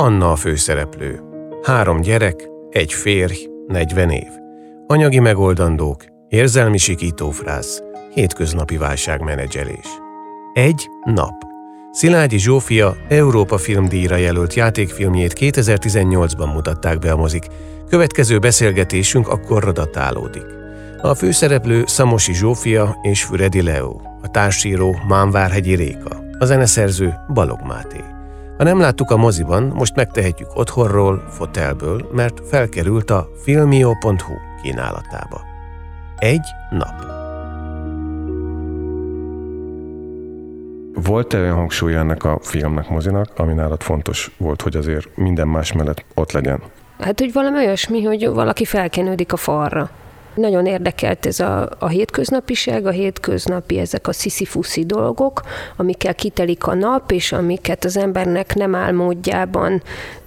Anna a főszereplő. Három gyerek, egy férj, 40 év. Anyagi megoldandók, érzelmi sikítófrász, hétköznapi válságmenedzselés. Egy nap. Szilágyi Zsófia Európa filmdíjra jelölt játékfilmjét 2018-ban mutatták be a mozik. Következő beszélgetésünk akkor datálódik. A főszereplő Szamosi Zsófia és Füredi Leo, a társíró Mánvárhegyi Réka, a zeneszerző Balog Máté. Ha nem láttuk a moziban, most megtehetjük otthonról, fotelből, mert felkerült a filmio.hu kínálatába. Egy nap. Volt-e olyan hangsúly ennek a filmnek, mozinak, ami nálad fontos volt, hogy azért minden más mellett ott legyen? Hát, hogy valami olyasmi, hogy valaki felkenődik a falra. Nagyon érdekelt ez a, a hétköznapiság, a hétköznapi ezek a sziszifuszi dolgok, amikkel kitelik a nap, és amiket az embernek nem áll módjában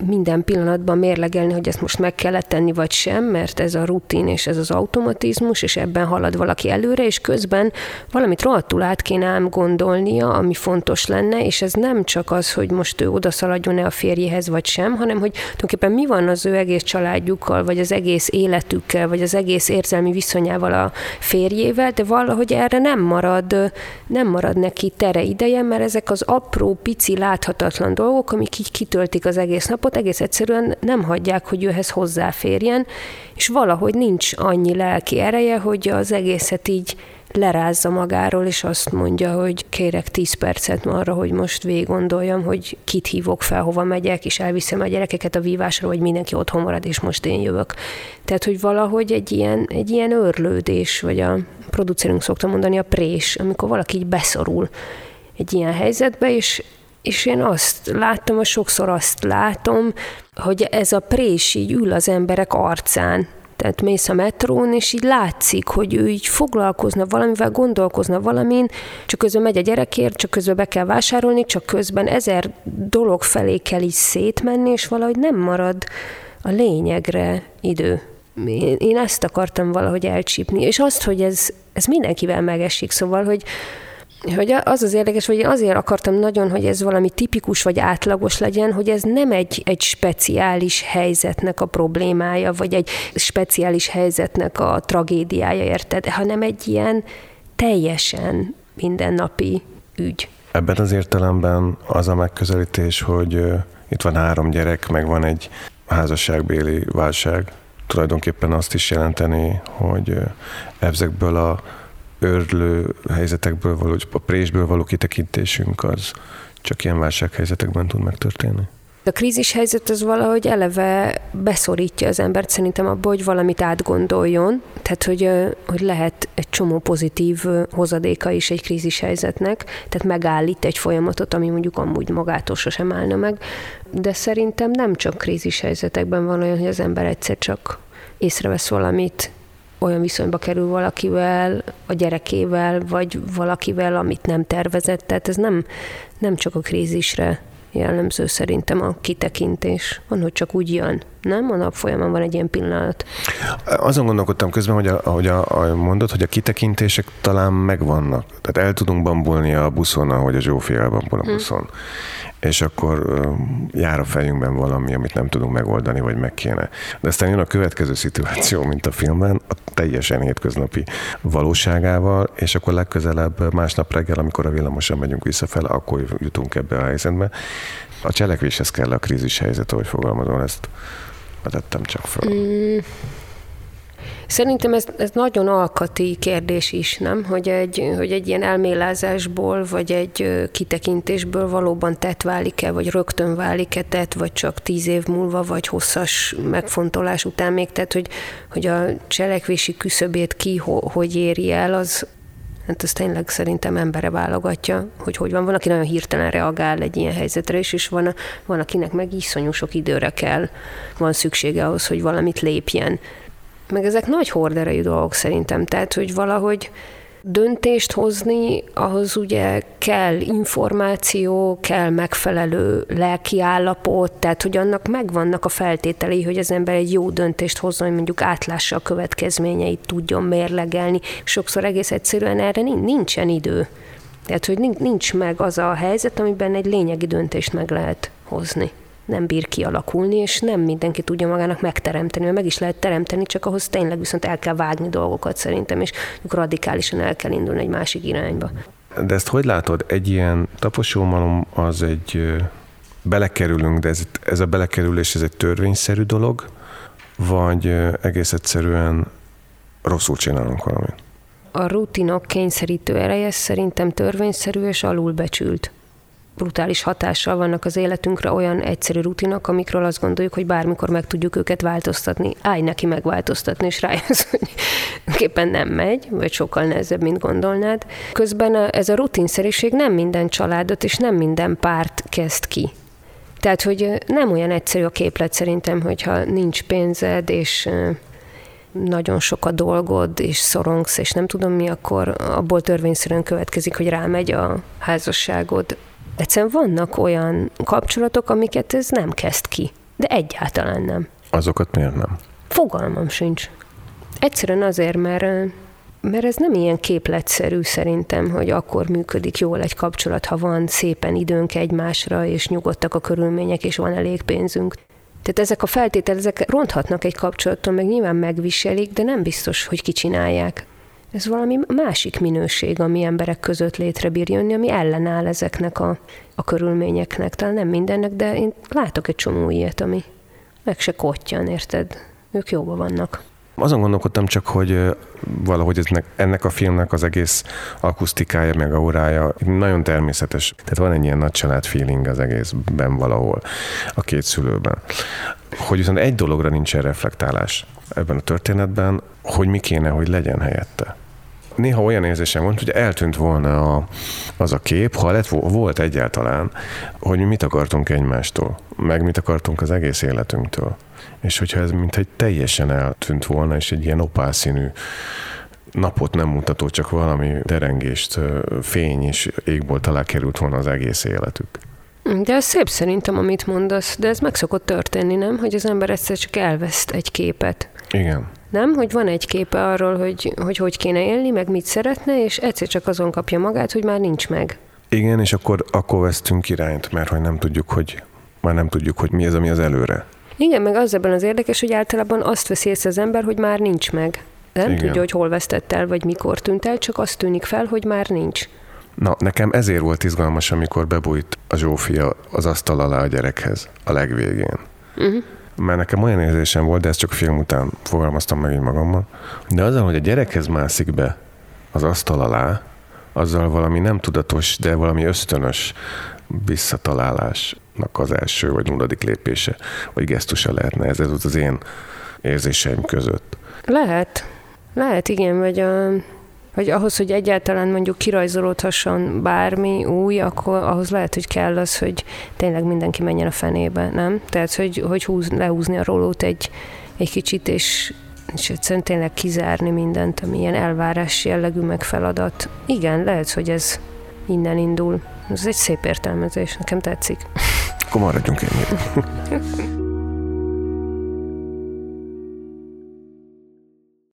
minden pillanatban mérlegelni, hogy ezt most meg kellett tenni, vagy sem, mert ez a rutin és ez az automatizmus, és ebben halad valaki előre, és közben valamit rohadtul át kéne ám gondolnia, ami fontos lenne, és ez nem csak az, hogy most ő odaszaladjon-e a férjéhez, vagy sem, hanem hogy tulajdonképpen mi van az ő egész családjukkal, vagy az egész életükkel, vagy az egész érzelmi érzelmi viszonyával a férjével, de valahogy erre nem marad, nem marad neki tere ideje, mert ezek az apró, pici, láthatatlan dolgok, amik így kitöltik az egész napot, egész egyszerűen nem hagyják, hogy őhez hozzáférjen, és valahogy nincs annyi lelki ereje, hogy az egészet így lerázza magáról, és azt mondja, hogy kérek 10 percet arra, hogy most végig gondoljam, hogy kit hívok fel, hova megyek, és elviszem a gyerekeket a vívásra, hogy mindenki otthon marad, és most én jövök. Tehát, hogy valahogy egy ilyen, egy ilyen örlődés, vagy a producerünk szokta mondani, a prés, amikor valaki így beszorul egy ilyen helyzetbe, és és én azt láttam, hogy sokszor azt látom, hogy ez a prés így ül az emberek arcán, tehát mész a metrón, és így látszik, hogy ő így foglalkozna valamivel, gondolkozna valamin, csak közben megy a gyerekért, csak közben be kell vásárolni, csak közben ezer dolog felé kell így szétmenni, és valahogy nem marad a lényegre idő. Én, én ezt akartam valahogy elcsípni, és azt, hogy ez, ez mindenkivel megesik, szóval, hogy, hogy az az érdekes, hogy azért akartam nagyon, hogy ez valami tipikus vagy átlagos legyen, hogy ez nem egy, egy speciális helyzetnek a problémája, vagy egy speciális helyzetnek a tragédiája, érted? Hanem egy ilyen teljesen mindennapi ügy. Ebben az értelemben az a megközelítés, hogy itt van három gyerek, meg van egy házasságbéli válság, tulajdonképpen azt is jelenteni, hogy ezekből a örlő helyzetekből való, a présből való kitekintésünk az csak ilyen válsághelyzetekben tud megtörténni. A krízis helyzet az valahogy eleve beszorítja az embert szerintem abba, hogy valamit átgondoljon, tehát hogy, hogy lehet egy csomó pozitív hozadéka is egy krízis helyzetnek, tehát megállít egy folyamatot, ami mondjuk amúgy magától sosem állna meg, de szerintem nem csak krízis helyzetekben van olyan, hogy az ember egyszer csak észrevesz valamit, olyan viszonyba kerül valakivel, a gyerekével, vagy valakivel, amit nem tervezett. Tehát ez nem, nem csak a krízisre jellemző szerintem a kitekintés. Van, hogy csak úgy jön. Nem? A nap folyamán van egy ilyen pillanat. Azon gondolkodtam közben, hogy ahogy a, a mondod, hogy a kitekintések talán megvannak. Tehát el tudunk bambulni a buszon, ahogy a Zsófi elbambul a hm. buszon. Hmm és akkor jár a fejünkben valami, amit nem tudunk megoldani, vagy meg kéne. De aztán jön a következő szituáció, mint a filmben, a teljesen hétköznapi valóságával, és akkor legközelebb másnap reggel, amikor a villamosan megyünk visszafele, akkor jutunk ebbe a helyzetbe. A cselekvéshez kell a krízis helyzet, ahogy fogalmazom, ezt vetettem csak fel. Mm. Szerintem ez, ez nagyon alkati kérdés is, nem? Hogy egy, hogy egy ilyen elmélázásból, vagy egy kitekintésből valóban tett válik-e, vagy rögtön válik-e tett, vagy csak tíz év múlva, vagy hosszas megfontolás után még tett, hogy, hogy a cselekvési küszöbét ki ho, hogy éri el, az, Hát ez tényleg szerintem embere válogatja, hogy hogy van. Van, aki nagyon hirtelen reagál egy ilyen helyzetre is, van, van akinek meg iszonyú sok időre kell, van szüksége ahhoz, hogy valamit lépjen. Meg ezek nagy horderejű dolgok szerintem, tehát hogy valahogy döntést hozni, ahhoz ugye kell információ, kell megfelelő lelki állapot, tehát hogy annak megvannak a feltételei, hogy az ember egy jó döntést hozzon, hogy mondjuk átlássa a következményeit, tudjon mérlegelni. Sokszor egész egyszerűen erre nincsen idő. Tehát, hogy nincs meg az a helyzet, amiben egy lényegi döntést meg lehet hozni. Nem bír kialakulni, és nem mindenki tudja magának megteremteni, mert meg is lehet teremteni, csak ahhoz tényleg viszont el kell vágni dolgokat szerintem, és radikálisan el kell indulni egy másik irányba. De ezt hogy látod? Egy ilyen taposómalom az egy belekerülünk, de ez, ez a belekerülés ez egy törvényszerű dolog, vagy egész egyszerűen rosszul csinálunk valamit? A rutinok kényszerítő ereje szerintem törvényszerű és alulbecsült brutális hatással vannak az életünkre olyan egyszerű rutinok, amikről azt gondoljuk, hogy bármikor meg tudjuk őket változtatni. Állj neki megváltoztatni, és rájössz, hogy éppen nem megy, vagy sokkal nehezebb, mint gondolnád. Közben ez a rutinszerűség nem minden családot és nem minden párt kezd ki. Tehát, hogy nem olyan egyszerű a képlet szerintem, hogyha nincs pénzed, és nagyon sok a dolgod, és szorongsz, és nem tudom mi, akkor abból törvényszerűen következik, hogy rámegy a házasságod Egyszerűen vannak olyan kapcsolatok, amiket ez nem kezd ki. De egyáltalán nem. Azokat miért nem? Fogalmam sincs. Egyszerűen azért, mert mert ez nem ilyen képletszerű szerintem, hogy akkor működik jól egy kapcsolat, ha van szépen időnk egymásra, és nyugodtak a körülmények, és van elég pénzünk. Tehát ezek a feltételek, ezek ronthatnak egy kapcsolaton, meg nyilván megviselik, de nem biztos, hogy kicsinálják ez valami másik minőség, ami emberek között létre bír jönni, ami ellenáll ezeknek a, a körülményeknek. Talán nem mindennek, de én látok egy csomó ilyet, ami meg se kottyan, érted? Ők jóban vannak. Azon gondolkodtam csak, hogy valahogy ennek a filmnek az egész akusztikája, meg aurája nagyon természetes. Tehát van egy ilyen nagy család feeling az egészben valahol a két szülőben. Hogy viszont egy dologra nincsen reflektálás ebben a történetben, hogy mi kéne, hogy legyen helyette néha olyan érzésem volt, hogy eltűnt volna a, az a kép, ha lett, volt egyáltalán, hogy mi mit akartunk egymástól, meg mit akartunk az egész életünktől. És hogyha ez mint egy teljesen eltűnt volna, és egy ilyen opálszínű napot nem mutató, csak valami derengést, fény és égbolt alá került volna az egész életük. De ez szép szerintem, amit mondasz, de ez meg szokott történni, nem? Hogy az ember egyszer csak elveszt egy képet. Igen nem? Hogy van egy képe arról, hogy, hogy hogy kéne élni, meg mit szeretne, és egyszer csak azon kapja magát, hogy már nincs meg. Igen, és akkor, akkor vesztünk irányt, mert hogy nem tudjuk, hogy már nem tudjuk, hogy mi az, ami az előre. Igen, meg az ebben az érdekes, hogy általában azt veszi észre az ember, hogy már nincs meg. Nem Igen. tudja, hogy hol vesztett el, vagy mikor tűnt el, csak azt tűnik fel, hogy már nincs. Na, nekem ezért volt izgalmas, amikor bebújt a Zsófia az asztal alá a gyerekhez a legvégén. Uh-huh mert nekem olyan érzésem volt, de ezt csak film után fogalmaztam meg így magammal, de azzal, hogy a gyerekhez mászik be az asztal alá, azzal valami nem tudatos, de valami ösztönös visszatalálásnak az első vagy nulladik lépése, vagy gesztusa lehetne. Ez, ez az én érzéseim között. Lehet. Lehet, igen, vagy a, hogy ahhoz, hogy egyáltalán mondjuk kirajzolódhasson bármi új, akkor ahhoz lehet, hogy kell az, hogy tényleg mindenki menjen a fenébe, nem? Tehát, hogy, hogy húz, lehúzni a rólót egy, egy kicsit, és, és egyszerűen tényleg kizárni mindent, ami ilyen elvárás jellegű meg feladat. Igen, lehet, hogy ez innen indul. Ez egy szép értelmezés, nekem tetszik. Akkor maradjunk ennyire.